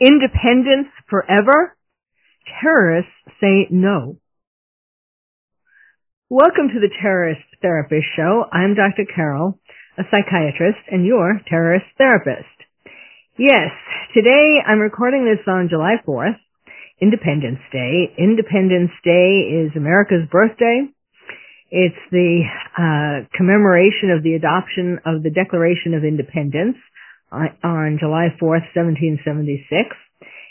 Independence forever? Terrorists say no. Welcome to the Terrorist Therapist Show. I'm Dr. Carol, a psychiatrist and your terrorist therapist. Yes, today I'm recording this on July 4th, Independence Day. Independence Day is America's birthday. It's the uh, commemoration of the adoption of the Declaration of Independence on July 4th, 1776.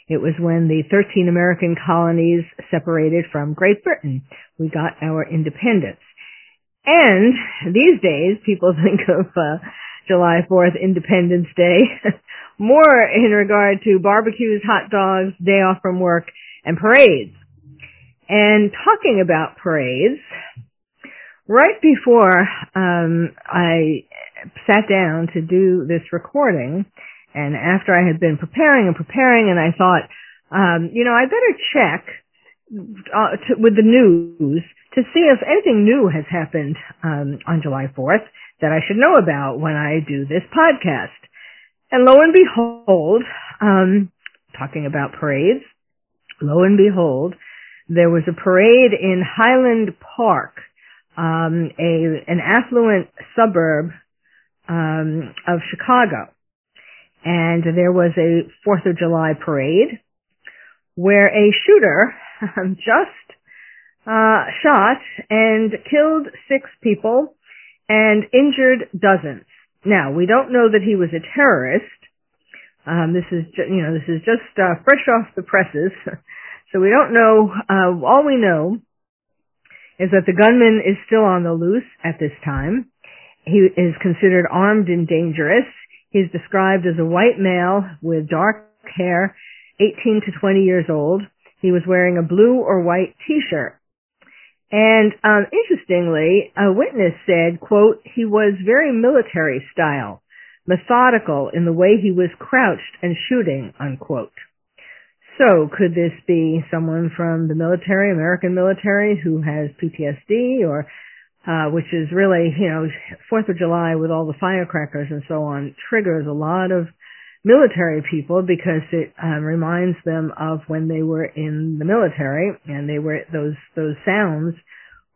It was when the 13 American colonies separated from Great Britain. We got our independence. And these days, people think of uh, July 4th, Independence Day, more in regard to barbecues, hot dogs, day off from work, and parades. And talking about parades, right before um, I sat down to do this recording, and after I had been preparing and preparing, and I thought, um, you know, I better check uh, to, with the news to see if anything new has happened um, on July 4th that I should know about when I do this podcast. And lo and behold, um, talking about parades, lo and behold, there was a parade in Highland Park, um, a an affluent suburb um, of Chicago. And there was a Fourth of July parade where a shooter just uh, shot and killed six people and injured dozens. Now we don't know that he was a terrorist. Um, this is ju- you know this is just uh, fresh off the presses, so we don't know. Uh, all we know is that the gunman is still on the loose at this time. He is considered armed and dangerous. He's described as a white male with dark hair, 18 to 20 years old. He was wearing a blue or white t-shirt. And um, interestingly, a witness said, quote, he was very military style, methodical in the way he was crouched and shooting, unquote. So could this be someone from the military, American military, who has PTSD or uh, which is really, you know, Fourth of July with all the firecrackers and so on triggers a lot of military people because it um, reminds them of when they were in the military and they were those those sounds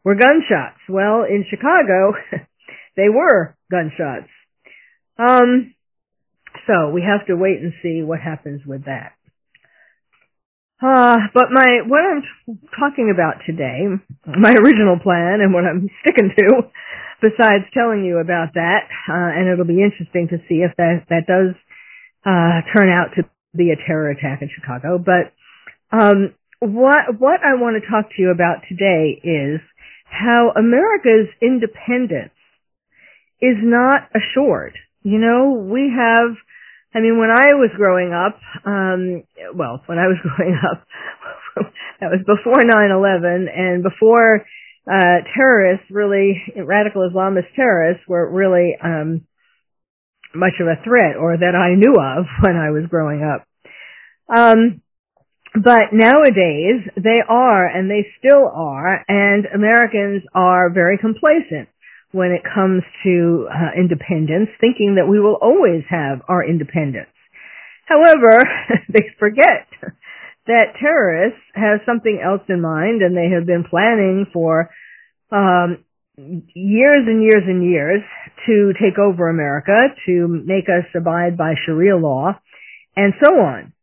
were gunshots. Well, in Chicago, they were gunshots. Um, so we have to wait and see what happens with that. Uh, but my, what I'm talking about today, my original plan and what I'm sticking to, besides telling you about that, uh, and it'll be interesting to see if that, that does, uh, turn out to be a terror attack in Chicago. But, um, what, what I want to talk to you about today is how America's independence is not assured. You know, we have, I mean, when I was growing up, um, well, when I was growing up, that was before 9/11 and before uh, terrorists, really radical Islamist terrorists, were really um, much of a threat, or that I knew of when I was growing up. Um, but nowadays, they are, and they still are, and Americans are very complacent when it comes to uh, independence, thinking that we will always have our independence. However, they forget that terrorists have something else in mind and they have been planning for um, years and years and years to take over America, to make us abide by Sharia law, and so on.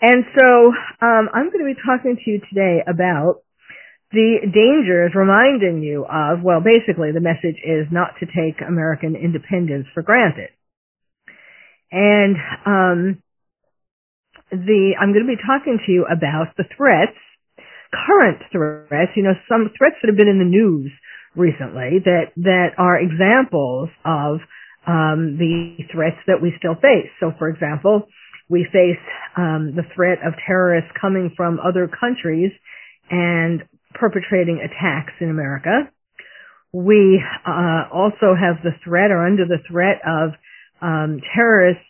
And so um, I'm going to be talking to you today about the dangers reminding you of, well, basically the message is not to take American independence for granted. And, um, the, I'm going to be talking to you about the threats, current threats, you know, some threats that have been in the news recently that, that are examples of um, the threats that we still face. So, for example, we face um, the threat of terrorists coming from other countries and perpetrating attacks in America. We uh, also have the threat, or under the threat of um, terrorists,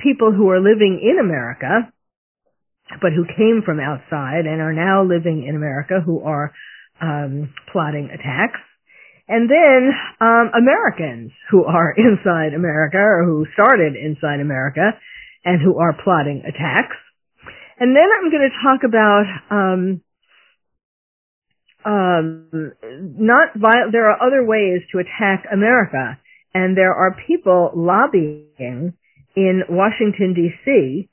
people who are living in America, but who came from outside and are now living in America, who are um, plotting attacks. And then um, Americans who are inside America or who started inside America and who are plotting attacks. And then I'm going to talk about um, um, not viol- there are other ways to attack America, and there are people lobbying in Washington D.C.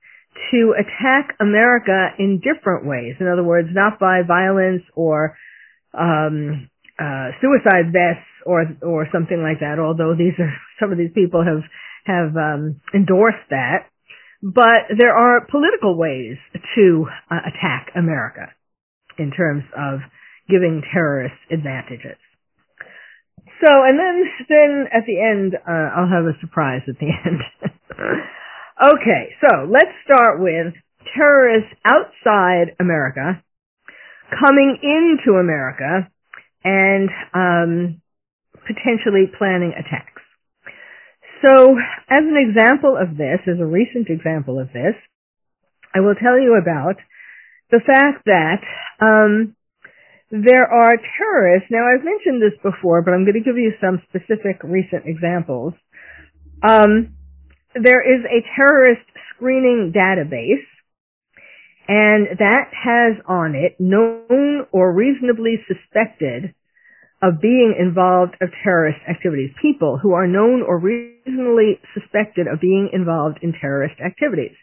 to attack America in different ways. In other words, not by violence or um, uh, suicide vests or or something like that. Although these are some of these people have have um, endorsed that, but there are political ways to uh, attack America in terms of giving terrorists advantages. So, and then, then at the end, uh, I'll have a surprise at the end. okay, so let's start with terrorists outside America coming into America and um, potentially planning attacks. So, as an example of this, as a recent example of this, I will tell you about the fact that um, there are terrorists. Now, I've mentioned this before, but I'm going to give you some specific recent examples. Um, there is a terrorist screening database, and that has on it known or reasonably suspected of being involved of terrorist activities. People who are known or reasonably suspected of being involved in terrorist activities.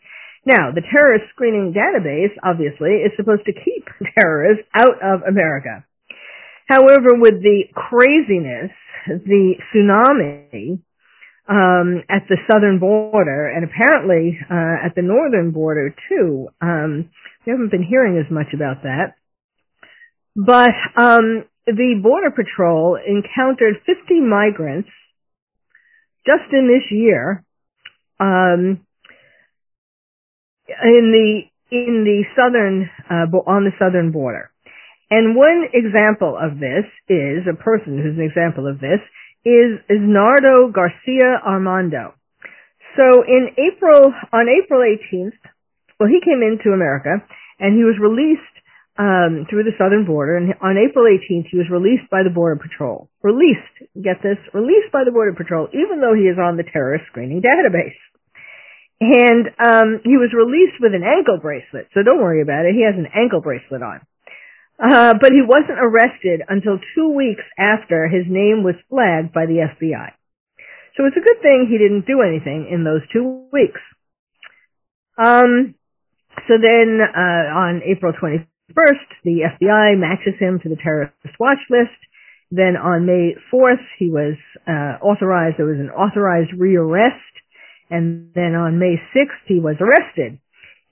Now, the terrorist screening database, obviously, is supposed to keep terrorists out of America. However, with the craziness, the tsunami um, at the southern border, and apparently uh, at the northern border too, um, we haven't been hearing as much about that. But um, the border patrol encountered 50 migrants just in this year. Um, in the in the southern uh, on the southern border. And one example of this is a person who's an example of this is Isnardo Garcia Armando. So in April on April 18th, well, he came into America and he was released um, through the southern border. And on April 18th, he was released by the Border Patrol. Released, get this, released by the Border Patrol, even though he is on the terrorist screening database. And um, he was released with an ankle bracelet, so don't worry about it. He has an ankle bracelet on. Uh, but he wasn't arrested until two weeks after his name was flagged by the FBI. So it's a good thing he didn't do anything in those two weeks. Um, so then uh, on April 21st, the FBI matches him to the terrorist watch list. Then on May 4th, he was uh, authorized. There was an authorized rearrest and then on May 6th, he was arrested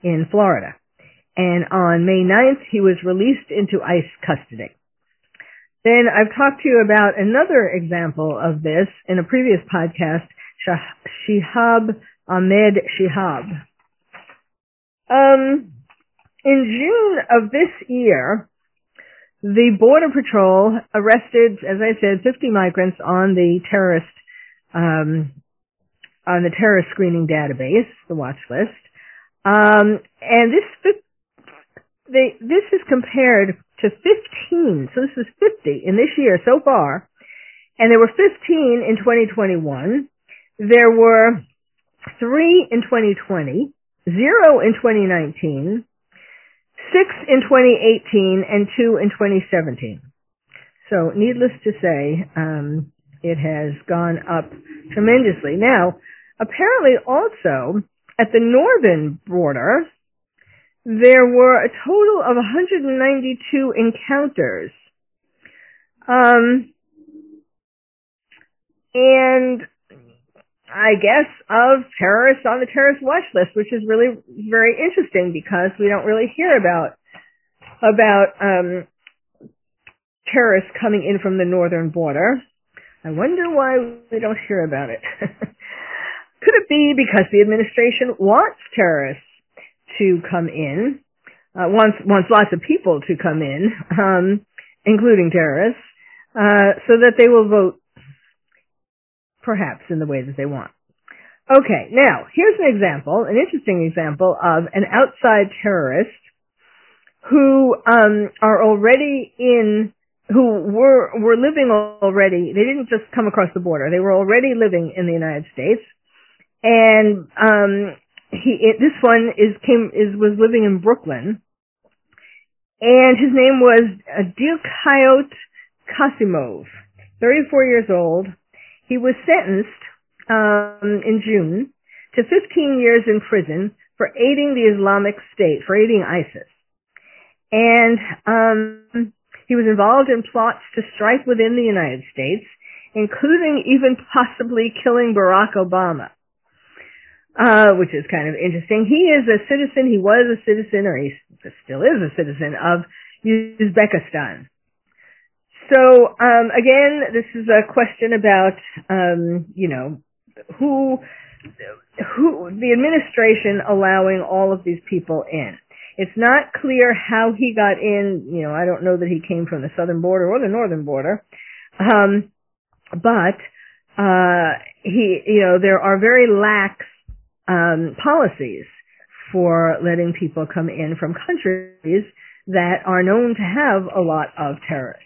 in Florida. And on May 9th, he was released into ICE custody. Then I've talked to you about another example of this in a previous podcast, Shihab Ahmed Shihab. Um, in June of this year, the Border Patrol arrested, as I said, 50 migrants on the terrorist um, on the terrorist screening database, the watch list. Um, and this they, this is compared to 15. So this is 50 in this year so far, and there were 15 in 2021. There were three in 2020, zero in 2019, six in 2018, and two in 2017. So needless to say, um, it has gone up tremendously. Now, apparently also at the northern border, there were a total of 192 encounters. Um, and I guess of terrorists on the terrorist watch list, which is really very interesting because we don't really hear about about um, terrorists coming in from the northern border. I wonder why we don't hear about it. Could it be because the administration wants terrorists to come in, uh, wants wants lots of people to come in, um, including terrorists, uh, so that they will vote perhaps in the way that they want. Okay, now here's an example, an interesting example of an outside terrorist who um, are already in, who were were living already. They didn't just come across the border; they were already living in the United States, and um, he it, this one is came is was living in Brooklyn, and his name was Dilkhayot Kasimov, 34 years old. He was sentenced um, in June to 15 years in prison for aiding the Islamic State, for aiding ISIS. And um, he was involved in plots to strike within the United States, including even possibly killing Barack Obama, uh, which is kind of interesting. He is a citizen, he was a citizen, or he still is a citizen of Uzbekistan. So um, again, this is a question about um, you know who who the administration allowing all of these people in. It's not clear how he got in. You know, I don't know that he came from the southern border or the northern border, um, but uh, he, you know, there are very lax um, policies for letting people come in from countries that are known to have a lot of terrorists.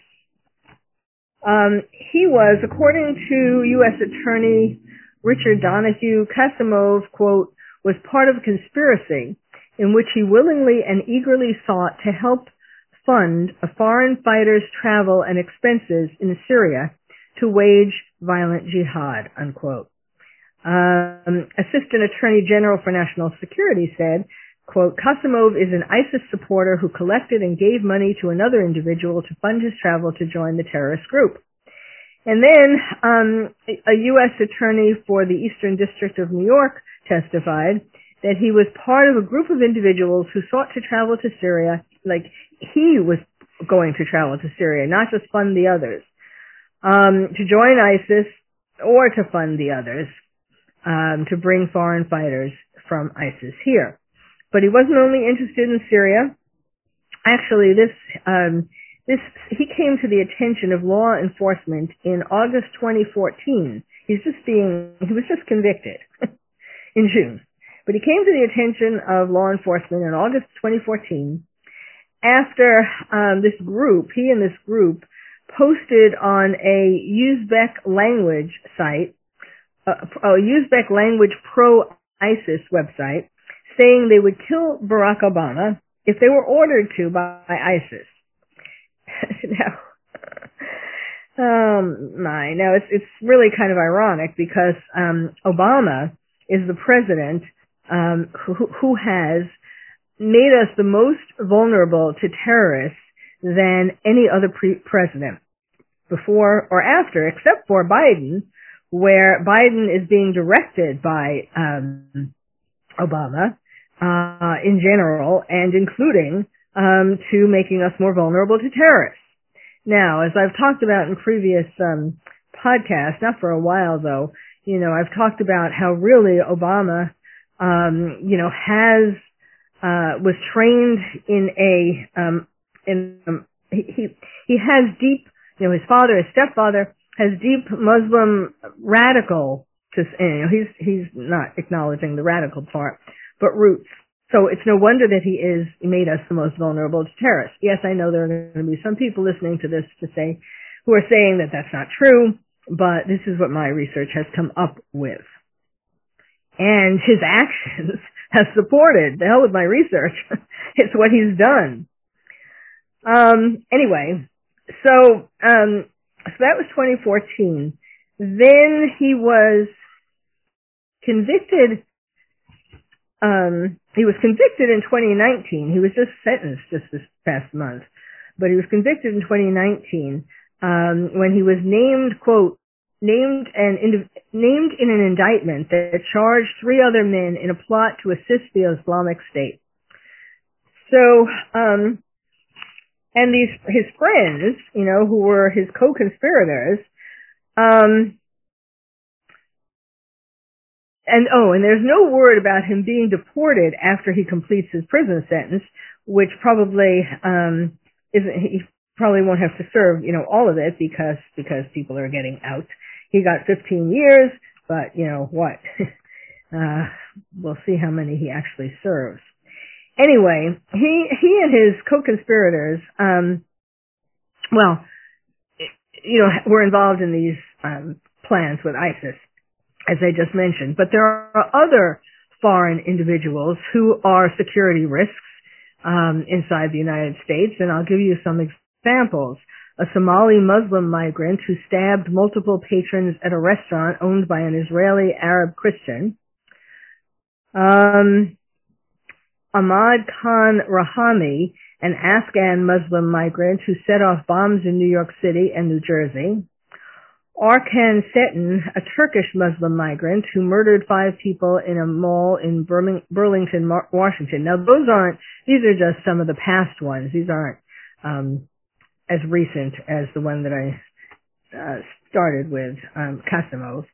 Um, he was, according to U.S. Attorney Richard Donoghue, Kasimov, quote, was part of a conspiracy in which he willingly and eagerly sought to help fund a foreign fighter's travel and expenses in Syria to wage violent jihad, unquote. Um, Assistant Attorney General for National Security said, quote, Kasimov is an ISIS supporter who collected and gave money to another individual to fund his travel to join the terrorist group. And then um, a U.S. attorney for the Eastern District of New York testified that he was part of a group of individuals who sought to travel to Syria, like he was going to travel to Syria, not just fund the others, um, to join ISIS or to fund the others, um, to bring foreign fighters from ISIS here. But he wasn't only interested in Syria. Actually, this um, this, he came to the attention of law enforcement in August 2014. He's just being, he was just convicted in June. But he came to the attention of law enforcement in August 2014 after um, this group, he and this group, posted on a Uzbek language site, a, a Uzbek language pro-ISIS website, saying they would kill Barack Obama if they were ordered to by ISIS. now, Um, my, no, it's, it's really kind of ironic because, um, Obama is the president, um, who, who has made us the most vulnerable to terrorists than any other pre- president before or after, except for Biden, where Biden is being directed by, um, Obama, uh, in general and including um, to making us more vulnerable to terrorists. Now, as I've talked about in previous um, podcasts, not for a while though, you know, I've talked about how really Obama, um, you know, has uh, was trained in a um, in um, he he has deep, you know, his father, his stepfather has deep Muslim radical. To, you know, he's he's not acknowledging the radical part, but roots. So it's no wonder that he is made us the most vulnerable to terrorists. Yes, I know there are going to be some people listening to this to say who are saying that that's not true, but this is what my research has come up with. And his actions have supported the hell with my research. it's what he's done. Um, anyway, so um, so that was 2014. Then he was convicted um, he was convicted in 2019. He was just sentenced just this past month, but he was convicted in 2019 um, when he was named, quote, named and named in an indictment that charged three other men in a plot to assist the Islamic State. So, um, and these his friends, you know, who were his co-conspirators, Um, and oh, and there's no word about him being deported after he completes his prison sentence, which probably um, isn't. He probably won't have to serve, you know, all of it because because people are getting out. He got 15 years, but you know what? uh, we'll see how many he actually serves. Anyway, he he and his co-conspirators, um, well, you know, were involved in these um, plans with ISIS, as I just mentioned. But there are other foreign individuals who are security risks um, inside the United States, and I'll give you some examples. A Somali Muslim migrant who stabbed multiple patrons at a restaurant owned by an Israeli Arab Christian. Um, Ahmad Khan Rahami, an Afghan Muslim migrant who set off bombs in New York City and New Jersey. Arcan Cetin, a Turkish Muslim migrant who murdered five people in a mall in Burlington, Washington. Now, those aren't, these are just some of the past ones. These aren't um, as recent as the one that I uh, started with, um, Kasimov.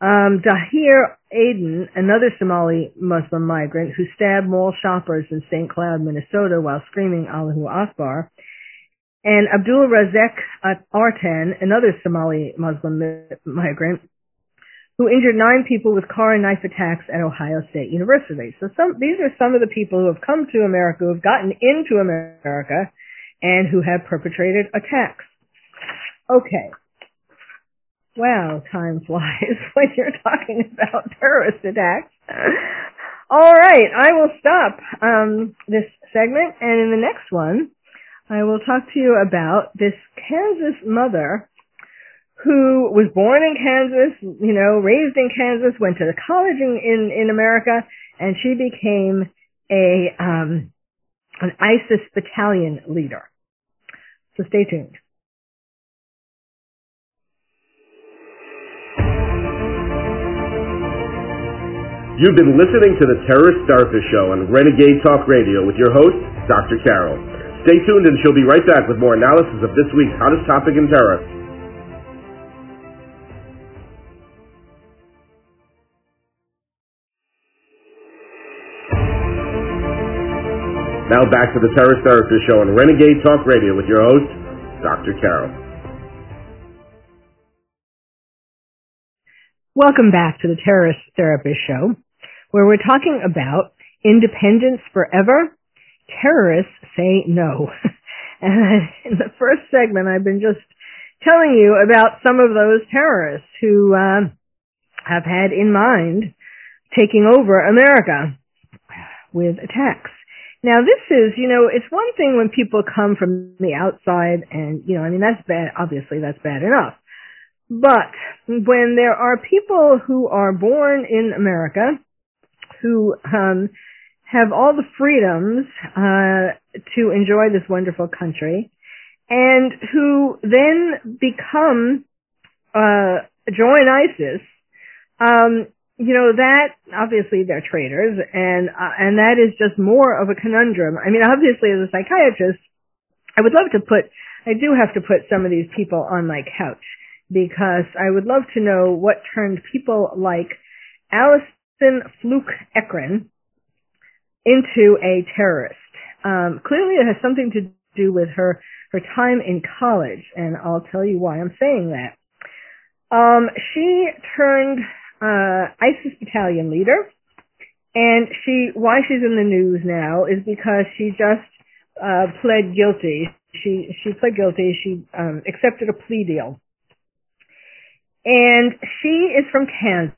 Um, Dahir Adan, another Somali Muslim migrant who stabbed mall shoppers in St. Cloud, Minnesota while screaming Allahu Akbar. And Abdul Razak Artan, another Somali Muslim migrant who injured nine people with car and knife attacks at Ohio State University. So some, these are some of the people who have come to America, who have gotten into America, and who have perpetrated attacks. Okay. Wow, time flies when you're talking about terrorist attacks. All right, I will stop um, this segment, and in the next one, I will talk to you about this Kansas mother who was born in Kansas, you know, raised in Kansas, went to college in in, in America, and she became a um, an ISIS battalion leader. So stay tuned. You've been listening to the Terrorist Therapist Show on Renegade Talk Radio with your host, Dr. Carol. Stay tuned and she'll be right back with more analysis of this week's hottest topic in terror. Now back to the Terrorist Therapist Show on Renegade Talk Radio with your host, Dr. Carol. Welcome back to the Terrorist Therapist Show where we're talking about independence forever. Terrorists say no. and in the first segment, I've been just telling you about some of those terrorists who uh, have had in mind taking over America with attacks. Now this is, you know, it's one thing when people come from the outside and, you know, I mean, that's bad. Obviously, that's bad enough. But when there are people who are born in America who um, have all the freedoms uh, to enjoy this wonderful country, and who then become uh, join ISIS. Um, you know that obviously they're traitors, and uh, and that is just more of a conundrum. I mean, obviously, as a psychiatrist, I would love to put. I do have to put some of these people on my couch because I would love to know what turned people like Allison Fluke Ekren into a terrorist. Um, clearly, it has something to do with her her time in college, and I'll tell you why I'm saying that. Um, she turned uh, ISIS battalion leader, and she why she's in the news now is because she just uh, pled guilty. She she pled guilty. She um, accepted a plea deal, and she is from Kansas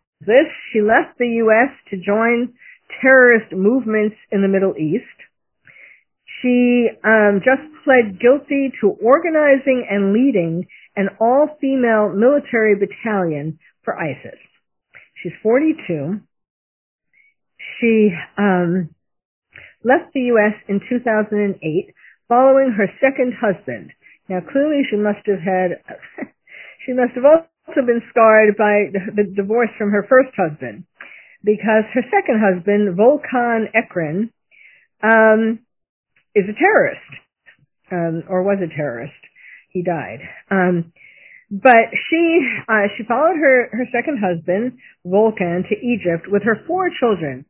she left the U.S. to join terrorist movements in the Middle East. She um, just pled guilty to organizing and leading an all-female military battalion for ISIS. She's 42. She um, left the U.S. in 2008 following her second husband. Now, clearly, she must have had she must have also been scarred by the divorce from her first husband because her second husband, Volkan Ekren, um, is a terrorist, um, or was a terrorist. He died. Um, but she uh, she followed her her second husband Volkan to Egypt with her four children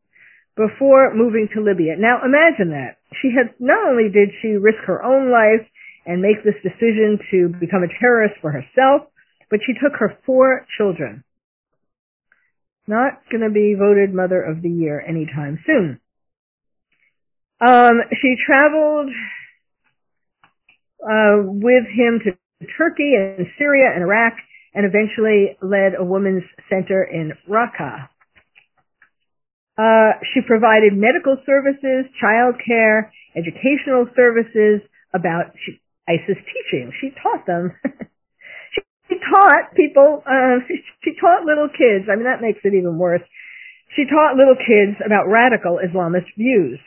before moving to Libya. Now imagine that she had not only did she risk her own life and make this decision to become a terrorist for herself, but she took her four children. Not going to be voted Mother of the Year anytime soon. Um, she traveled uh, with him to Turkey and Syria and Iraq, and eventually led a women's center in Raqqa. Uh, she provided medical services, child care, educational services about she, ISIS teaching. She taught them. she, she taught people, uh, she, she taught little kids, I mean that makes it even worse. She taught little kids about radical Islamist views.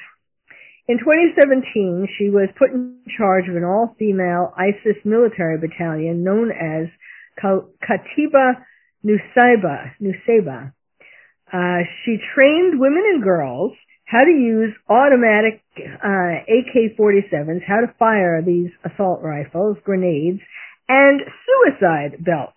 In 2017, she was put in charge of an all-female ISIS military battalion known as Katiba. Nusayba. Uh, she trained women and girls how to use automatic uh, AK-47s, how to fire these assault rifles, grenades, and suicide belts.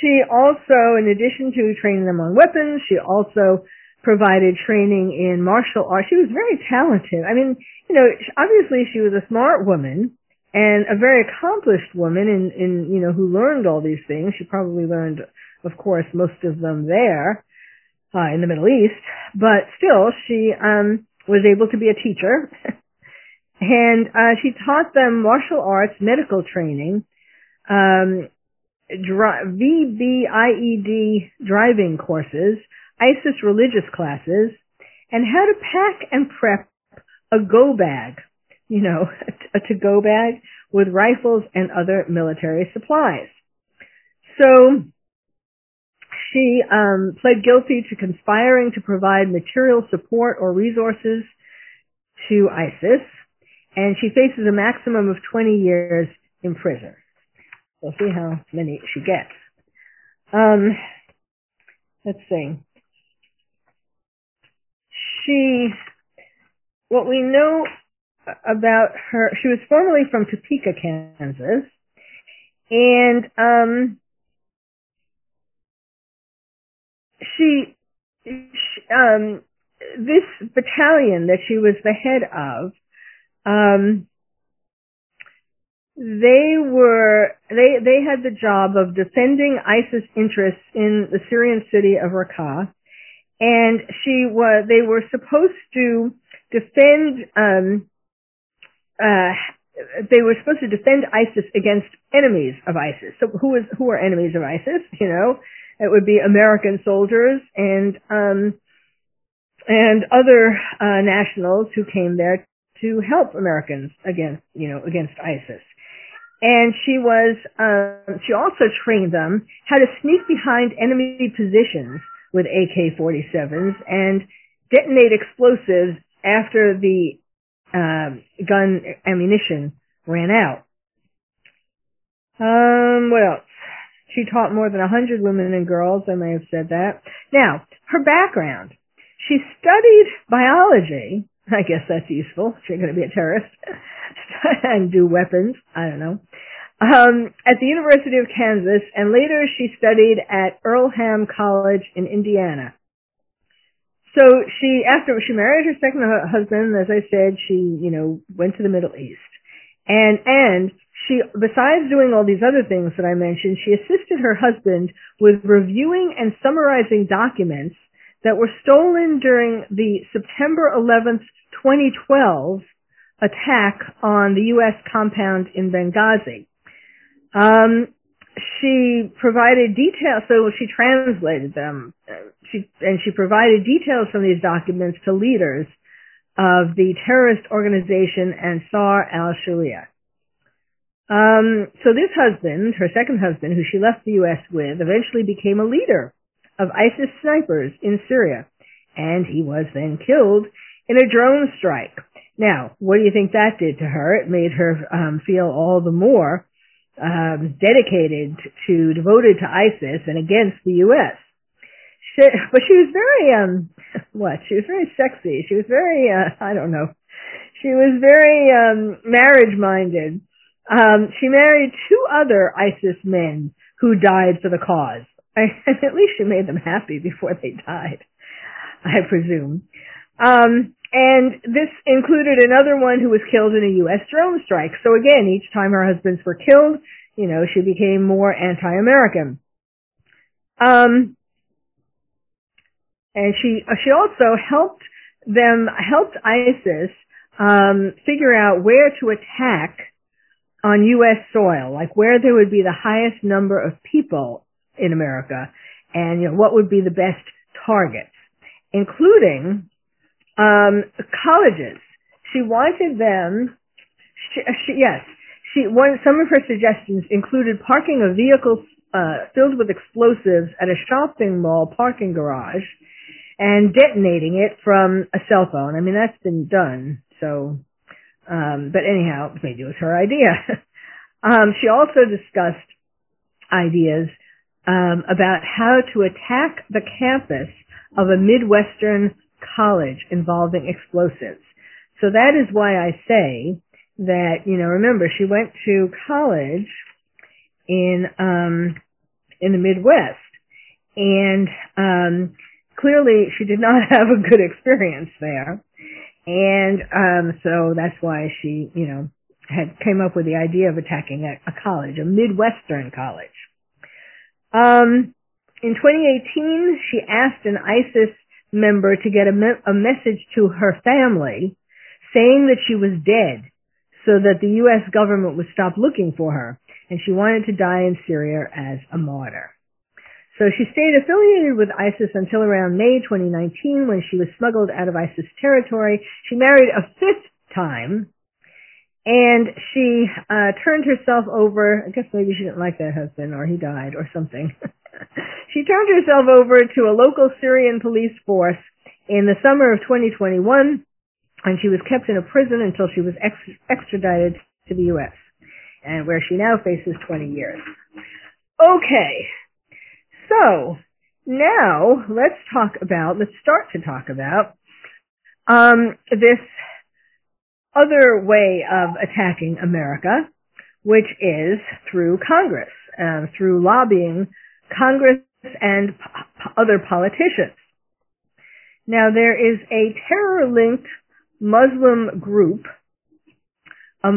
She also, in addition to training them on weapons, she also provided training in martial arts. She was very talented. I mean, you know, obviously she was a smart woman and a very accomplished woman in, in, you know, who learned all these things. She probably learned, of course, most of them there, uh, in the Middle East, but still she, um, was able to be a teacher. and, uh, she taught them martial arts, medical training, um, dri- VBIED driving courses, ISIS religious classes, and how to pack and prep a go bag, you know, a to-go bag with rifles and other military supplies. So she um, pled guilty to conspiring to provide material support or resources to ISIS, and she faces a maximum of 20 years in prison. We'll see how many she gets. Um, let's see she, what we know about her, she was formerly from Topeka, Kansas, and um, she, she um, this battalion that she was the head of, um, they were they they had the job of defending ISIS interests in the Syrian city of Raqqa and she was they were supposed to defend um uh they were supposed to defend ISIS against enemies of ISIS. So who is who are enemies of ISIS? You know, it would be American soldiers and um and other uh, nationals who came there to help Americans against you know against ISIS. And she was uh, she also trained them how to sneak behind enemy positions with AK-47s and detonate explosives after the um, gun ammunition ran out. Um, what else? She taught more than a hundred women and girls. I may have said that. Now, her background. She studied biology. I guess that's useful. She's going to be a terrorist and do weapons. I don't know um, at the University of Kansas, and later she studied at Earlham College in Indiana. So she, after she married her second husband, as I said, she, you know, went to the Middle East. And, and she, besides doing all these other things that I mentioned, she assisted her husband with reviewing and summarizing documents that were stolen during the September 11th, 2012 attack on the U.S. compound in Benghazi. Um, she provided details, so she translated them. She and she provided details from these documents to leaders of the terrorist organization Ansar al-Sharia. Um, so this husband, her second husband, who she left the U.S. with, eventually became a leader of ISIS snipers in Syria, and he was then killed in a drone strike. Now, what do you think that did to her? It made her um, feel all the more um, dedicated to, devoted to ISIS and against the U.S. She, but she was very, um, what? She was very sexy. She was very, uh, I don't know. she was very um, marriage minded. Um, she married two other ISIS men who died for the cause. I, at least she made them happy before they died, I presume. Um, and this included another one who was killed in a U.S. drone strike. So again, each time her husbands were killed, you know, she became more anti-American. Um, and she she also helped them helped ISIS um, figure out where to attack on U.S. soil, like where there would be the highest number of people in America, and you know what would be the best targets, including um, colleges. She wanted them. She, she, yes, she one. Some of her suggestions included parking a vehicle uh, filled with explosives at a shopping mall parking garage and detonating it from a cell phone. I mean, that's been done. So, um, but anyhow, maybe it was her idea. um, she also discussed ideas um, about how to attack the campus of a Midwestern college involving explosives. So that is why I say that, you know, remember she went to college in, um, in the Midwest and, um, clearly she did not have a good experience there. And um so that's why she, you know, had came up with the idea of attacking a, a college, a Midwestern college. Um in 2018, she asked an ISIS member to get a, me- a message to her family saying that she was dead so that the US government would stop looking for her and she wanted to die in Syria as a martyr. So she stayed affiliated with ISIS until around May 2019 when she was smuggled out of ISIS territory. She married a fifth time and she uh, turned herself over. I guess maybe she didn't like that husband or he died or something. she turned herself over to a local Syrian police force in the summer of 2021 and she was kept in a prison until she was ex- extradited to the U.S. and where she now faces 20 years. Okay, so now let's talk about, let's start to talk about um, this other way of attacking America, which is through Congress, uh, through lobbying Congress and other politicians. Now there is a terror-linked Muslim group, a,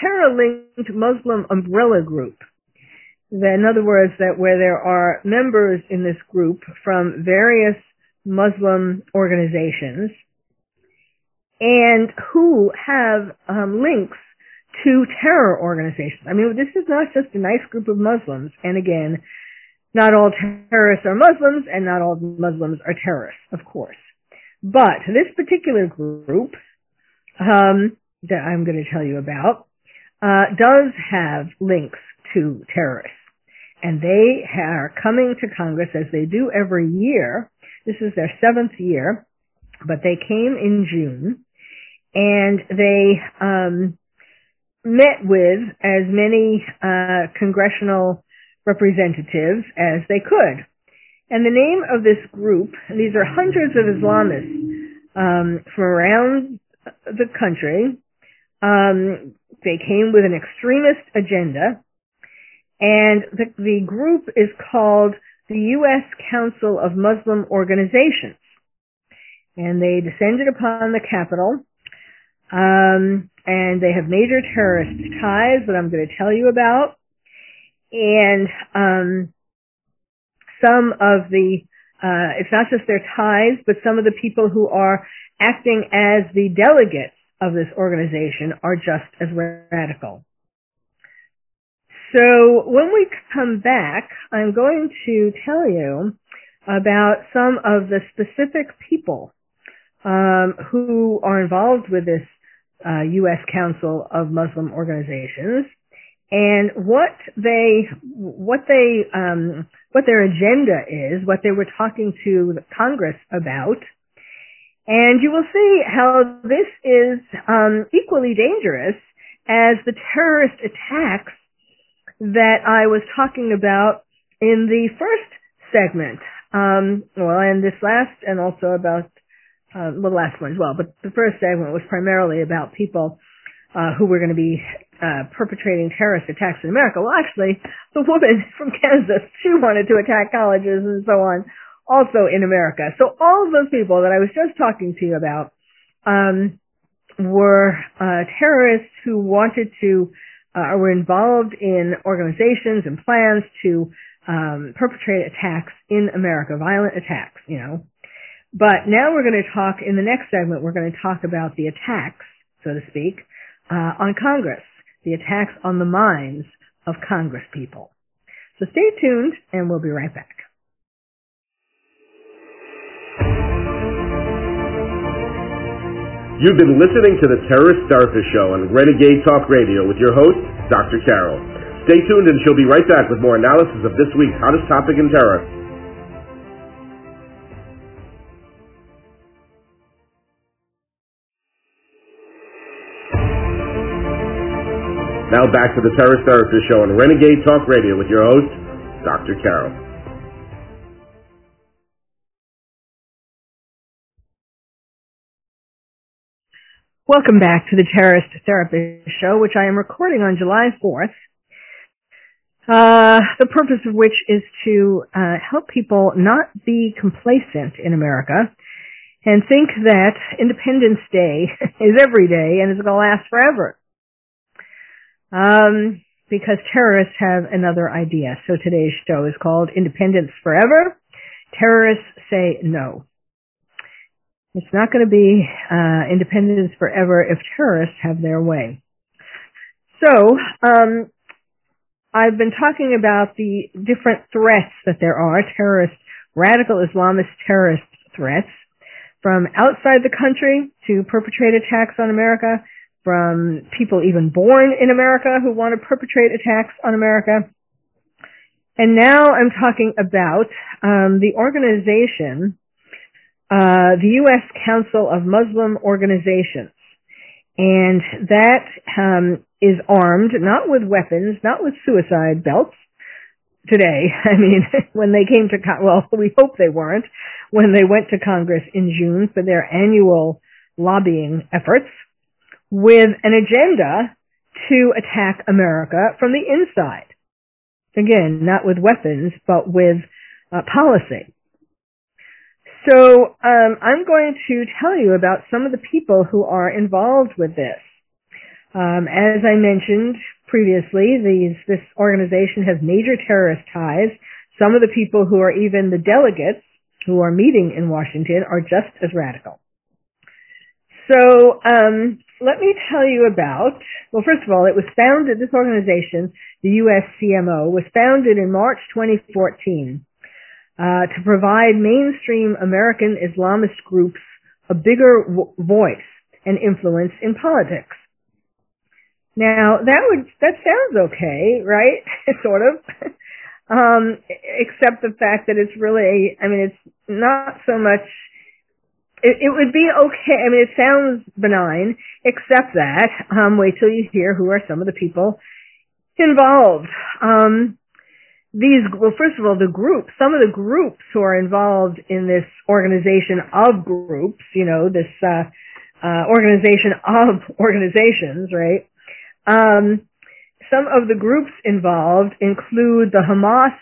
terror-linked Muslim umbrella group in other words, that where there are members in this group from various Muslim organizations and who have um, links to terror organizations. I mean, this is not just a nice group of Muslims. And again, not all terrorists are Muslims and not all Muslims are terrorists, of course. But this particular group um, that I'm going to tell you about uh, does have links to terrorists. And they are coming to Congress as they do every year. This is their seventh year, but they came in June and they um, met with as many uh, congressional representatives as they could. And the name of this group, these are hundreds of Islamists um, from around the country. Um, they came with an extremist agenda, and the, the group is called the U.S. Council of Muslim Organizations. And they descended upon the Capitol, um, and they have major terrorist ties that I'm going to tell you about. And um, some of the, uh, it's not just their ties, but some of the people who are acting as the delegates of this organization are just as radical. So when we come back, I'm going to tell you about some of the specific people um, who are involved with this uh, U.S. Council of Muslim Organizations and what they what they um, what their agenda is, what they were talking to Congress about, and you will see how this is um, equally dangerous as the terrorist attacks that I was talking about in the first segment. Um, well, and this last, and also about uh, the last one as well, but the first segment was primarily about people uh, who were going to be uh, perpetrating terrorist attacks in America. Well, actually, the woman from Kansas, she wanted to attack colleges and so on, also in America. So all of those people that I was just talking to you about um, were uh, terrorists who wanted to uh, were involved in organizations and plans to um, perpetrate attacks in America, violent attacks, you know. But now we're going to talk in the next segment. We're going to talk about the attacks, so to speak, uh, on Congress, the attacks on the minds of Congress people. So stay tuned, and we'll be right back. You've been listening to the Terrorist Therapist Show on Renegade Talk Radio with your host, Dr. Carol. Stay tuned and she'll be right back with more analysis of this week's hottest topic in terror. Now back to the Terrorist Therapist Show on Renegade Talk Radio with your host, Dr. Carol. Welcome back to the Terrorist Therapist Show, which I am recording on July 4th. Uh, the purpose of which is to uh, help people not be complacent in America and think that Independence Day is every day and is going to last forever. Um, because terrorists have another idea. So today's show is called Independence Forever. Terrorists say no. It's not going to be uh, independence forever if terrorists have their way. So, um, I've been talking about the different threats that there are, terrorist, radical Islamist terrorist threats, from outside the country to perpetrate attacks on America, from people even born in America who want to perpetrate attacks on America. And now I'm talking about um, the organization uh, the U.S. Council of Muslim Organizations. And that um, is armed, not with weapons, not with suicide belts, today. I mean, when they came to, well, we hope they weren't, when they went to Congress in June for their annual lobbying efforts, with an agenda to attack America from the inside. Again, not with weapons, but with uh, policy. So um, I'm going to tell you about some of the people who are involved with this. Um, as I mentioned previously, these, this organization has major terrorist ties. Some of the people who are even the delegates who are meeting in Washington are just as radical. So um, let me tell you about. Well, first of all, it was founded. This organization, the USCMO, was founded in March 2014 uh, to provide mainstream American Islamist groups a bigger w- voice and influence in politics. Now that would that sounds okay, right? sort of. um, except the fact that it's really, I mean, it's not so much. It, it would be okay. I mean, it sounds benign, except that um, wait till you hear who are some of the people involved. Um, these, well, first of all, the groups, some of the groups who are involved in this organization of groups, you know, this, uh, uh, organization of organizations, right? Um, some of the groups involved include the Hamas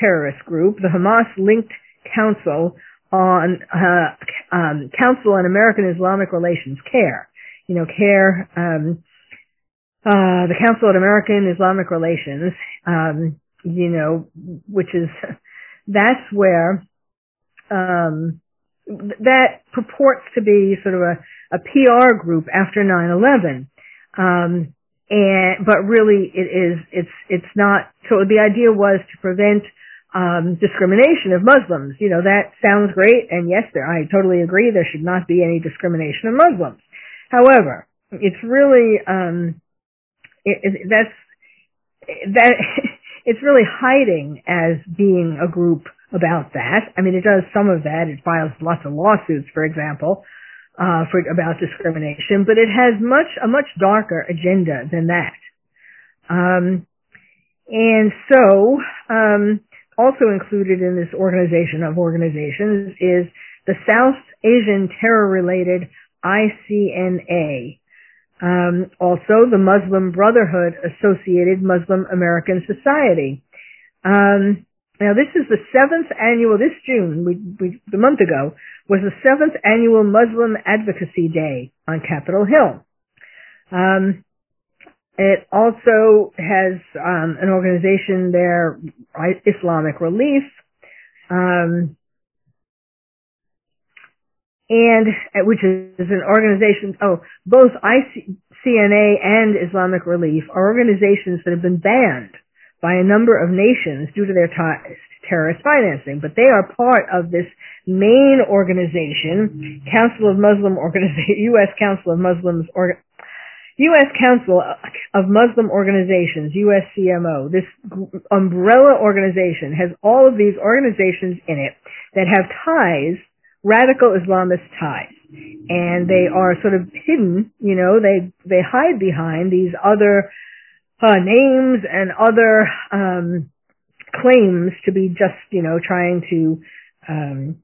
terrorist group, the Hamas linked Council on, uh, um, Council on American Islamic Relations, CAIR. You know, CAIR, um, uh, the Council on American Islamic Relations, um, you know, which is, that's where, um, that purports to be sort of a, a PR group after 9-11. Um, and, but really it is, it's, it's not, so the idea was to prevent, um, discrimination of Muslims. You know, that sounds great, and yes, there, I totally agree there should not be any discrimination of Muslims. However, it's really, um, it, it, that's, that, it's really hiding as being a group about that. I mean, it does some of that. It files lots of lawsuits, for example, uh, for about discrimination, but it has much a much darker agenda than that. Um, and so, um, also included in this organization of organizations is the South Asian Terror-Related ICNA. Um, also, the Muslim Brotherhood Associated Muslim American Society. Um, now, this is the seventh annual. This June, we, we, a month ago, was the seventh annual Muslim Advocacy Day on Capitol Hill. Um, it also has um, an organization there, Islamic Relief, um, and uh, which is an organization. Oh, both ICNA and Islamic Relief are organizations that have been banned by a number of nations due to their ties to terrorist financing, but they are part of this main organization, Council of Muslim Organization, U.S. Council of Muslims or, U.S. Council of Muslim Organizations, USCMO, this umbrella organization has all of these organizations in it that have ties, radical Islamist ties. And they are sort of hidden, you know, they, they hide behind these other uh, names and other um, claims to be just, you know, trying to um,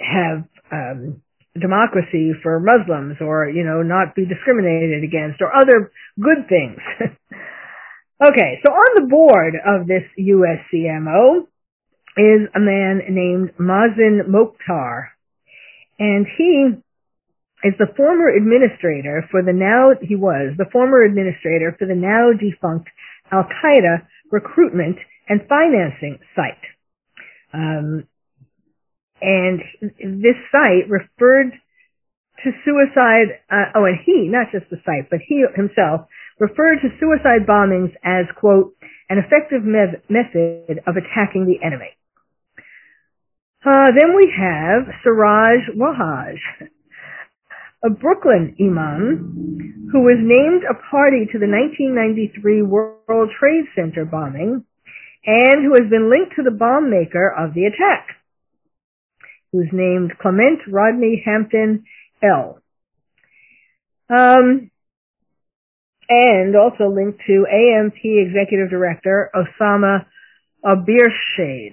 have um, democracy for Muslims or, you know, not be discriminated against or other good things. okay, so on the board of this USCMO is a man named Mazen Mokhtar. And he is the former administrator for the now, he was the former administrator for the now defunct Al Qaeda recruitment and financing site. Um, and this site referred to suicide, uh, oh, and he, not just the site, but he himself, referred to suicide bombings as, quote, an effective me- method of attacking the enemy. Uh, then we have Siraj Wahaj, a Brooklyn imam who was named a party to the 1993 World Trade Center bombing and who has been linked to the bomb maker of the attack who's named Clement Rodney Hampton L. Um, and also linked to AMP Executive Director Osama Abuirshaid.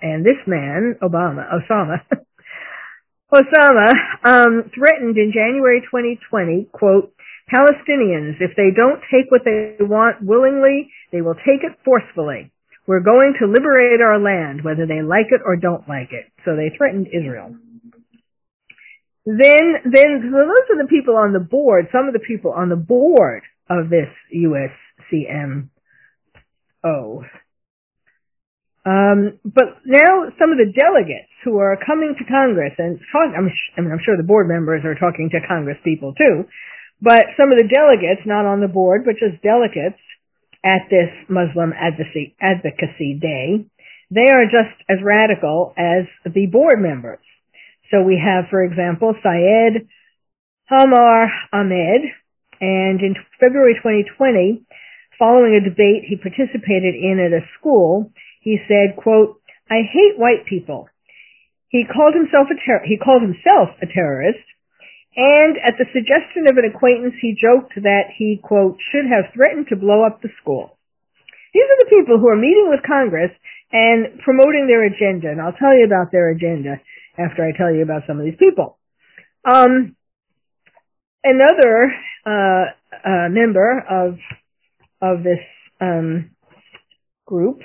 And this man, Obama, Osama, Osama, um, threatened in January 2020, quote, Palestinians, if they don't take what they want willingly, they will take it forcefully. We're going to liberate our land, whether they like it or don't like it. So they threatened Israel. Then, then, so those are the people on the board, some of the people on the board of this USCMO. Um, but now some of the delegates who are coming to Congress and talk, I'm, I mean, I'm sure the board members are talking to Congress people too, but some of the delegates, not on the board, but just delegates, at this Muslim advocacy, advocacy day, they are just as radical as the board members. So we have, for example, Syed Hamar Ahmed, and in February 2020, following a debate he participated in at a school, he said, quote, I hate white people. He called himself a ter- he called himself a terrorist and at the suggestion of an acquaintance, he joked that he, quote, should have threatened to blow up the school. These are the people who are meeting with Congress and promoting their agenda, and I'll tell you about their agenda after I tell you about some of these people. Um, another uh, uh, member of of this um, group,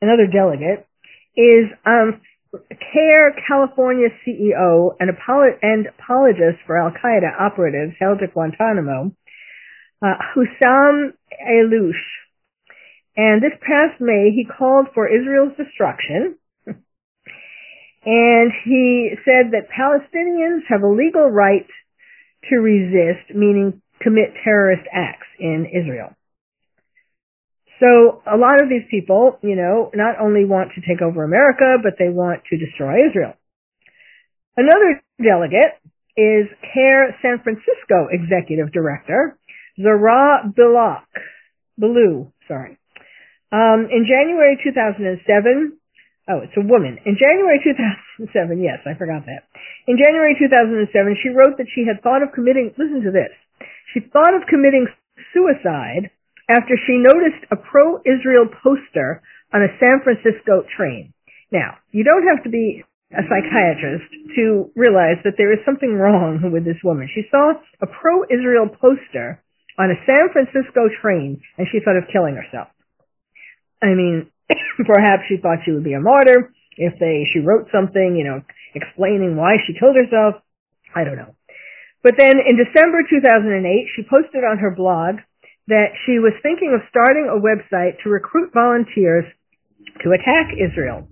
another delegate, is um, CAIR California CEO and, and apologist for Al Qaeda operatives held at Guantanamo, uh, Hussam Ayloush. And this past May, he called for Israel's destruction. and he said that Palestinians have a legal right to resist, meaning commit terrorist acts in Israel. So a lot of these people, you know, not only want to take over America, but they want to destroy Israel. Another delegate is CAIR San Francisco Executive Director, Zahra Bilak, Billoo, sorry. Um, in January 2007, oh, it's a woman. In January 2007, yes, I forgot that. In January 2007, she wrote that she had thought of committing, listen to this, she thought of committing suicide after she noticed a pro-Israel poster on a San Francisco train. Now, you don't have to be a psychiatrist, to realize that there is something wrong with this woman. She saw a pro-Israel poster on a San Francisco train and she thought of killing herself. I mean, perhaps she thought she would be a martyr if they, she wrote something, you know, explaining why she killed herself. I don't know. But then in December 2008, she posted on her blog that she was thinking of starting a website to recruit volunteers to attack Israel.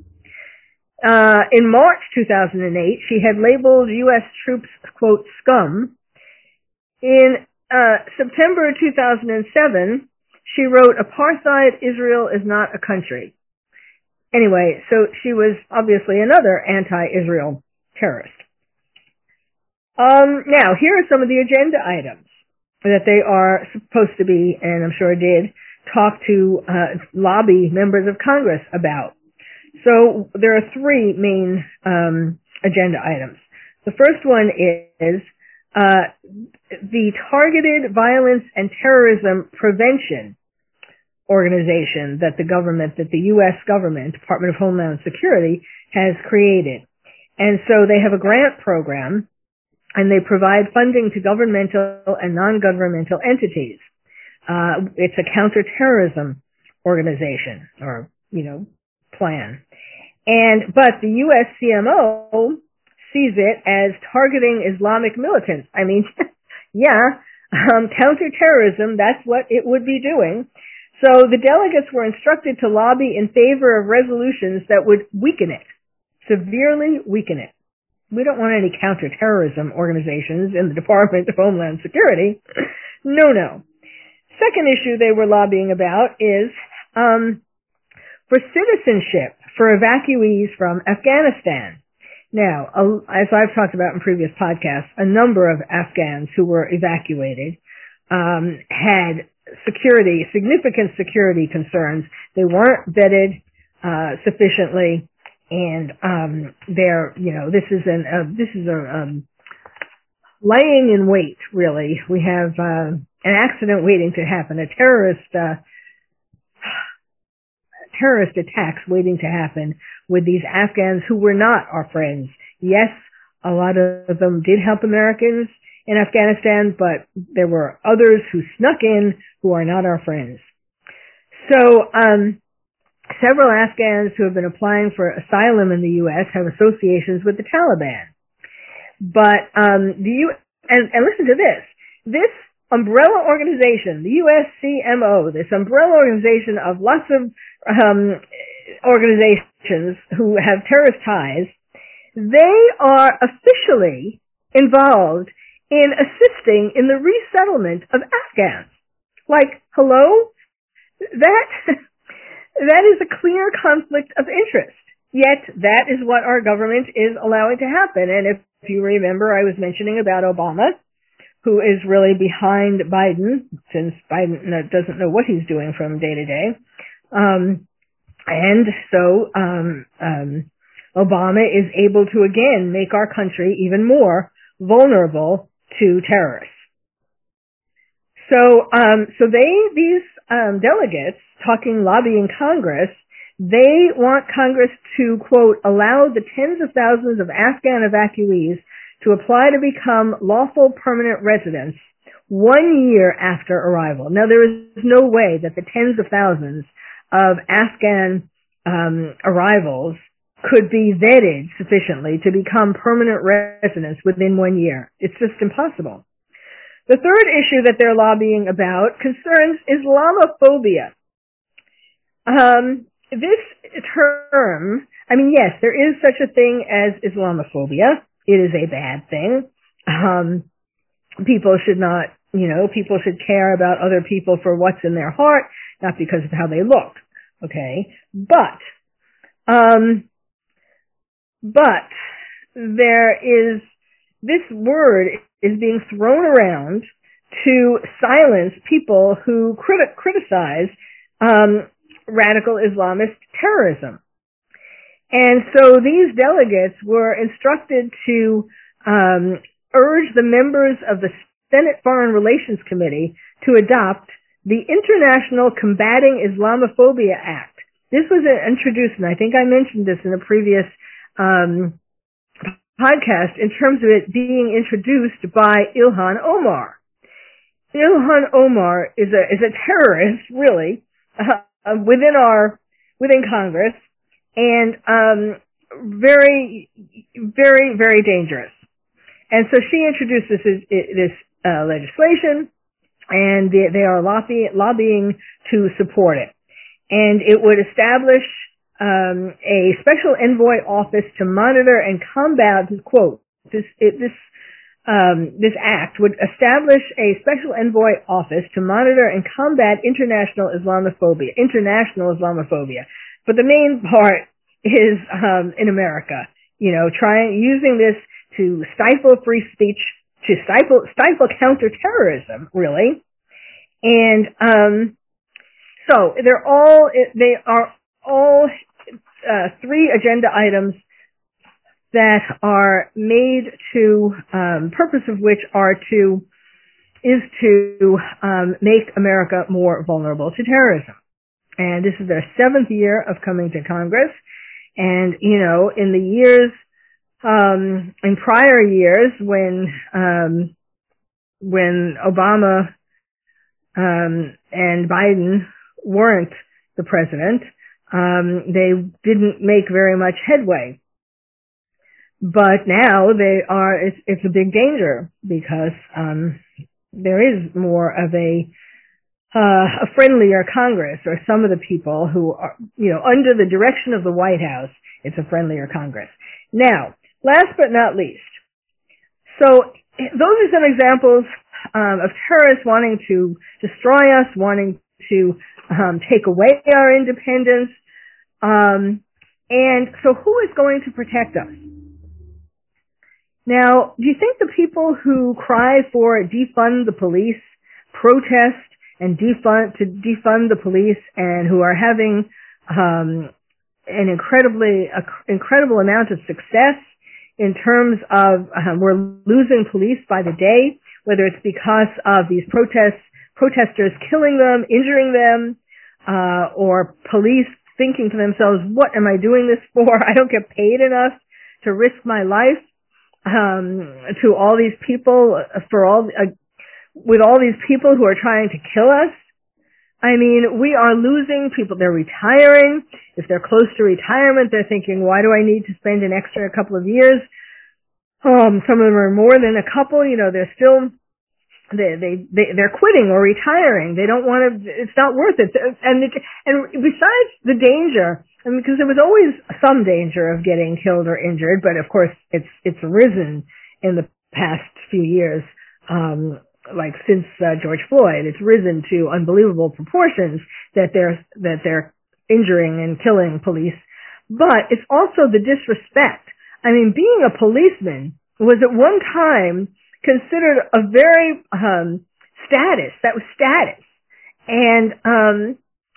Uh, in March 2008, she had labeled U.S. troops, quote, scum. In uh, September 2007, she wrote, apartheid Israel is not a country. Anyway, so she was obviously another anti-Israel terrorist. Um, now, here are some of the agenda items that they are supposed to be, and I'm sure did, talk to uh, lobby members of Congress about. So there are three main um, agenda items. The first one is uh, the Targeted Violence and Terrorism Prevention organization that the government, that the U.S. government, Department of Homeland Security, has created. And so they have a grant program and they provide funding to governmental and non-governmental entities. Uh, it's a counterterrorism organization or, you know, plan. And, but the USCMO sees it as targeting Islamic militants. I mean, yeah, um, counterterrorism, that's what it would be doing. So the delegates were instructed to lobby in favor of resolutions that would weaken it, severely weaken it. We don't want any counterterrorism organizations in the Department of Homeland Security. no, no. Second issue they were lobbying about is um, for citizenship for evacuees from Afghanistan. Now, as I've talked about in previous podcasts, a number of Afghans who were evacuated um, had security, significant security concerns. They weren't vetted uh, sufficiently and um, they're you know this is an uh, this is a um, laying in wait really. We have uh, an accident waiting to happen, a terrorist uh, terrorist attacks waiting to happen with these Afghans who were not our friends. Yes, a lot of them did help Americans in Afghanistan, but there were others who snuck in who are not our friends. So um, Several Afghans who have been applying for asylum in the U.S. have associations with the Taliban. But um, the U and, and listen to this: this umbrella organization, the USCMO, this umbrella organization of lots of um, organizations who have terrorist ties, they are officially involved in assisting in the resettlement of Afghans. Like, hello? That that is a clear conflict of interest. Yet that is what our government is allowing to happen. And if, if you remember, I was mentioning about Obama, who is really behind Biden, since Biden doesn't know what he's doing from day to day. Um, and so um, um, Obama is able to again make our country even more vulnerable to terrorists. So, um, so they these um, delegates talking lobbying Congress, they want Congress to, quote, allow the tens of thousands of Afghan evacuees to apply to become lawful permanent residents one year after arrival. Now, there is no way that the tens of thousands of Afghan um, arrivals could be vetted sufficiently to become permanent residents within one year. It's just impossible. The third issue that they're lobbying about concerns Islamophobia. Um, this term, I mean, yes, there is such a thing as Islamophobia. It is a bad thing. Um, people should not, you know, people should care about other people for what's in their heart, not because of how they look. Okay, but, um, but there is this word is being thrown around to silence people who criti- criticize um, radical Islamist terrorism. And so these delegates were instructed to um, urge the members of the Senate Foreign Relations Committee to adopt the International Combating Islamophobia Act. This was introduced, and I think I mentioned this in a previous um, podcast in terms of it being introduced by Ilhan Omar. Ilhan Omar is a is a terrorist, really, uh, within our within Congress, and um, very, very, very dangerous. And so she introduced this this uh, legislation, and they, they are lobby, lobbying to support it. And it would establish um, a special envoy office to monitor and combat quote this it, this um, this act would establish a special envoy office to monitor and combat international Islamophobia. International Islamophobia, but the main part is um, in America. You know, trying using this to stifle free speech, to stifle stifle counterterrorism, really. And um, so they're all they are all uh, three agenda items that are made to um, purpose of which are to is to um, make America more vulnerable to terrorism. And this is their seventh year of coming to Congress. And, you know, in the years, um, in prior years when, um, when Obama, um, and Biden weren't the president, um, they didn't make very much headway. But now they are, it's, it's a big danger because, um, there is more of a, uh, a friendlier Congress or some of the people who are, you know, under the direction of the White House, it's a friendlier Congress. Now, last but not least, so those are some examples um, of terrorists wanting to destroy us, wanting to um, take away our independence. Um, and so who is going to protect us? Now, do you think the people who cry for defund the police, protest and defund to defund the police and who are having um, an incredibly incredible amount of success in terms of um, we're losing police by the day, whether it's because of these protests, protesters killing them, injuring them, uh, or police thinking to themselves, "What am I doing this for? I don't get paid enough to risk my life." Um, to all these people for all uh, with all these people who are trying to kill us. I mean, we are losing people. They're retiring. If they're close to retirement, they're thinking, why do I need to spend an extra couple of years? Um, some of them are more than a couple. You know, they're still, they, they, they, they're quitting or retiring. They don't want to, it's not worth it. And, it, and besides the danger, mean, because there was always some danger of getting killed or injured, but of course it's, it's risen in the past few years. Um, like since uh, George Floyd, it's risen to unbelievable proportions that they're that they're injuring and killing police. But it's also the disrespect. I mean, being a policeman was at one time considered a very um, status. That was status, and um,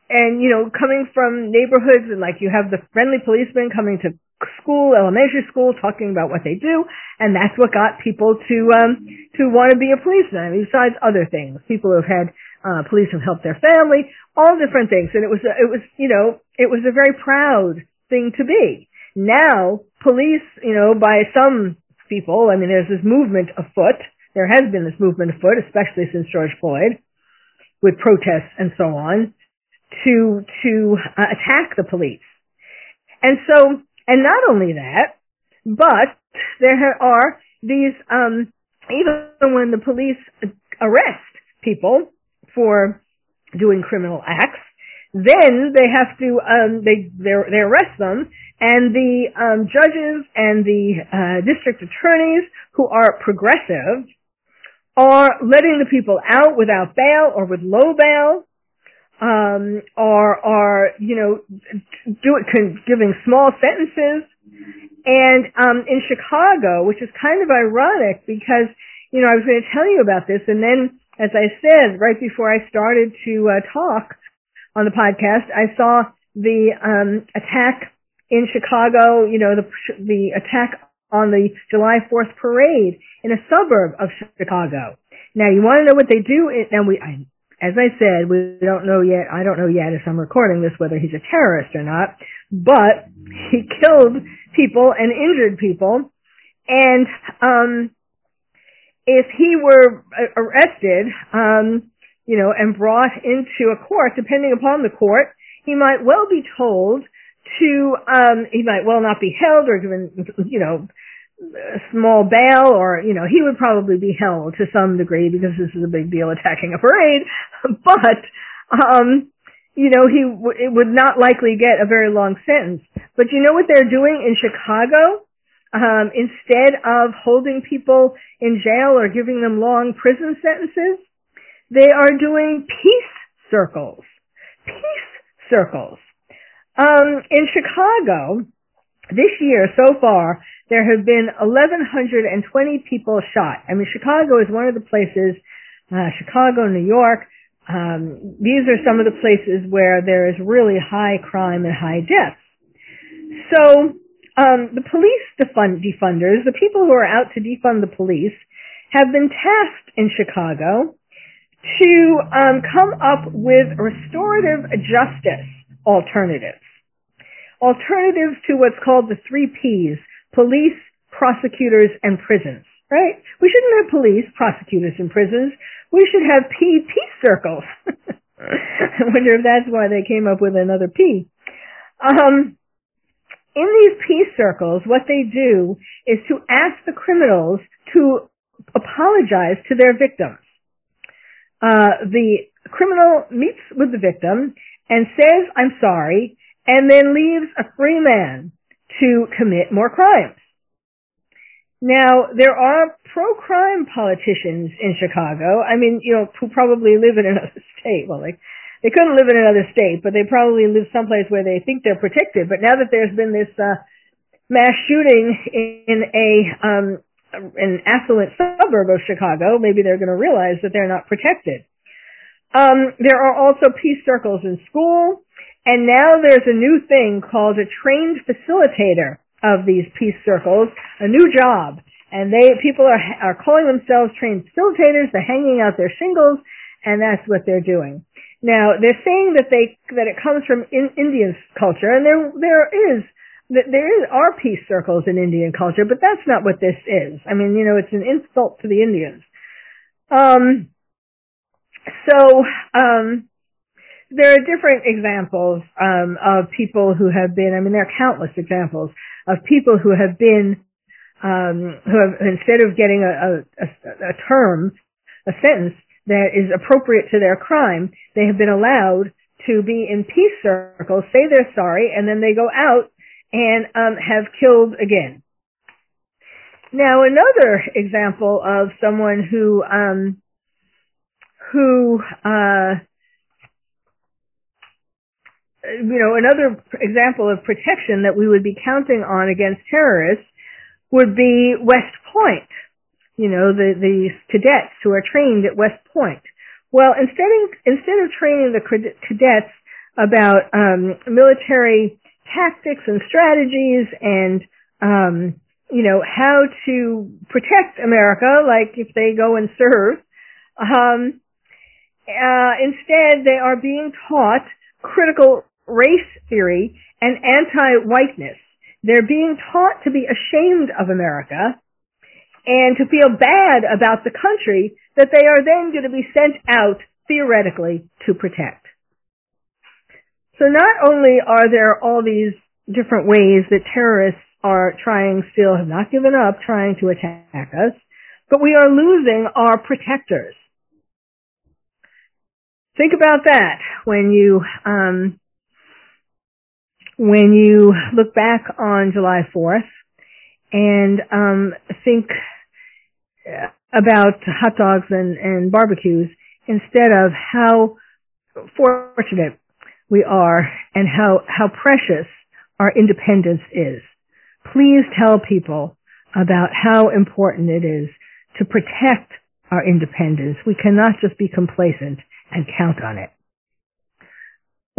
and you know, coming from neighborhoods and like you have the friendly policeman coming to school, elementary school, talking about what they do, and that's what got people to um to want to be a policeman. Besides other things, people who have had uh, police have helped their family, all different things, and it was a, it was you know it was a very proud thing to be. Now, police, you know, by some people, I mean, there's this movement afoot. There has been this movement afoot, especially since George Floyd, with protests and so on, to to uh, attack the police. And so and not only that, but there are these, um, even when the police arrest people for doing criminal acts, then they have to, um, they, they arrest them, and the um, judges and the uh, district attorneys who are progressive are letting the people out without bail or with low bail, um, are are you know do it giving small sentences, and um, in Chicago, which is kind of ironic because you know I was going to tell you about this, and then as I said right before I started to uh, talk on the podcast, I saw the um, attack in Chicago. You know the the attack on the July 4th parade in a suburb of Chicago. Now you want to know what they do? And we I as I said, we don't know yet, I don't know yet if I'm recording this whether he's a terrorist or not, but he killed people and injured people And um, if he were arrested, um, you know, and brought into a court, depending upon the court, he might well be told to, um, he might well not be held or given, you know, small bail or, you know, he would probably be held to some degree because this is a big deal attacking a parade, but, um, you know, he w- would not likely get a very long sentence. But you know what they're doing in Chicago? Um, instead of holding people in jail or giving them long prison sentences, they are doing peace circles. Peace circles. Um, in Chicago, this year so far, there have been 1,120 people shot. I mean, Chicago is one of the places, uh, Chicago, New York, um, these are some of the places where there is really high crime and high deaths. So, um, the police defund- defunders, the people who are out to defund the police, have been tasked in Chicago to um, come up with restorative justice alternatives alternatives to what's called the three P's, police, prosecutors, and prisons, right? We shouldn't have police, prosecutors, and prisons. We should have P, peace circles. I wonder if that's why they came up with another P. Um, in these peace circles, what they do is to ask the criminals to apologize to their victims. Uh, the criminal meets with the victim and says, I'm sorry, and then leaves a free man to commit more crimes. Now, there are pro-crime politicians in Chicago. I mean, you know, who probably live in another state. Well, like, they couldn't live in another state, but they probably live someplace where they think they're protected. But now that there's been this, uh, mass shooting in a, um, an affluent suburb of Chicago, maybe they're going to realize that they're not protected. Um, there are also peace circles in school. And now there's a new thing called a trained facilitator of these peace circles, a new job. And they, people are, are calling themselves trained facilitators, they're hanging out their shingles, and that's what they're doing. Now, they're saying that they, that it comes from in, Indian culture, and there, there is, there is, are peace circles in Indian culture, but that's not what this is. I mean, you know, it's an insult to the Indians. Um, so, um, there are different examples um, of people who have been. I mean, there are countless examples of people who have been um, who have instead of getting a, a, a term, a sentence that is appropriate to their crime, they have been allowed to be in peace circles, say they're sorry, and then they go out and um, have killed again. Now, another example of someone who um, who uh, you know, another example of protection that we would be counting on against terrorists would be West Point. You know, the, the cadets who are trained at West Point. Well, instead of, instead of training the cadets about um, military tactics and strategies and um, you know how to protect America, like if they go and serve, um, uh, instead they are being taught critical race theory and anti-whiteness. They're being taught to be ashamed of America and to feel bad about the country that they are then going to be sent out theoretically to protect. So not only are there all these different ways that terrorists are trying still have not given up trying to attack us, but we are losing our protectors. Think about that when you um, when you look back on July 4th and um, think about hot dogs and, and barbecues instead of how fortunate we are and how, how precious our independence is. Please tell people about how important it is to protect our independence. We cannot just be complacent and count on it.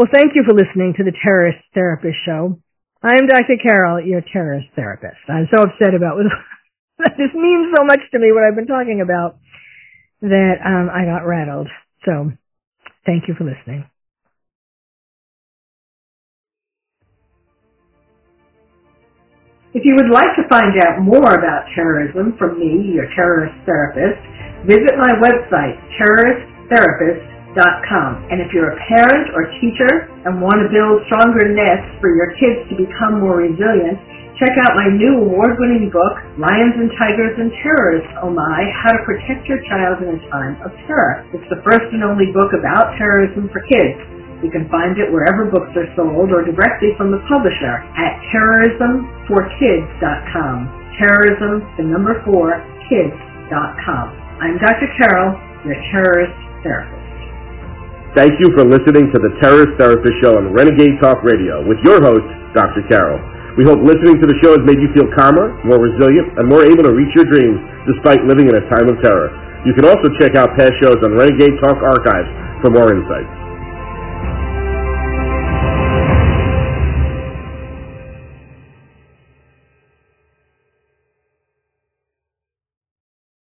Well, thank you for listening to the Terrorist Therapist Show. I'm Dr. Carol, your terrorist therapist. I'm so upset about what this means so much to me, what I've been talking about, that um, I got rattled. So, thank you for listening. If you would like to find out more about terrorism from me, your terrorist therapist, visit my website, terroristtherapist.com. And if you're a parent or teacher and want to build stronger nests for your kids to become more resilient, check out my new award-winning book, Lions and Tigers and Terrorists, Oh My, How to Protect Your Child in a Time of Terror. It's the first and only book about terrorism for kids. You can find it wherever books are sold or directly from the publisher at terrorismforkids.com. Terrorism, the number four, kids.com. I'm Dr. Carol, your terrorist therapist. Thank you for listening to the Terrorist Therapist Show on Renegade Talk Radio with your host, Dr. Carol. We hope listening to the show has made you feel calmer, more resilient, and more able to reach your dreams despite living in a time of terror. You can also check out past shows on Renegade Talk Archives for more insights.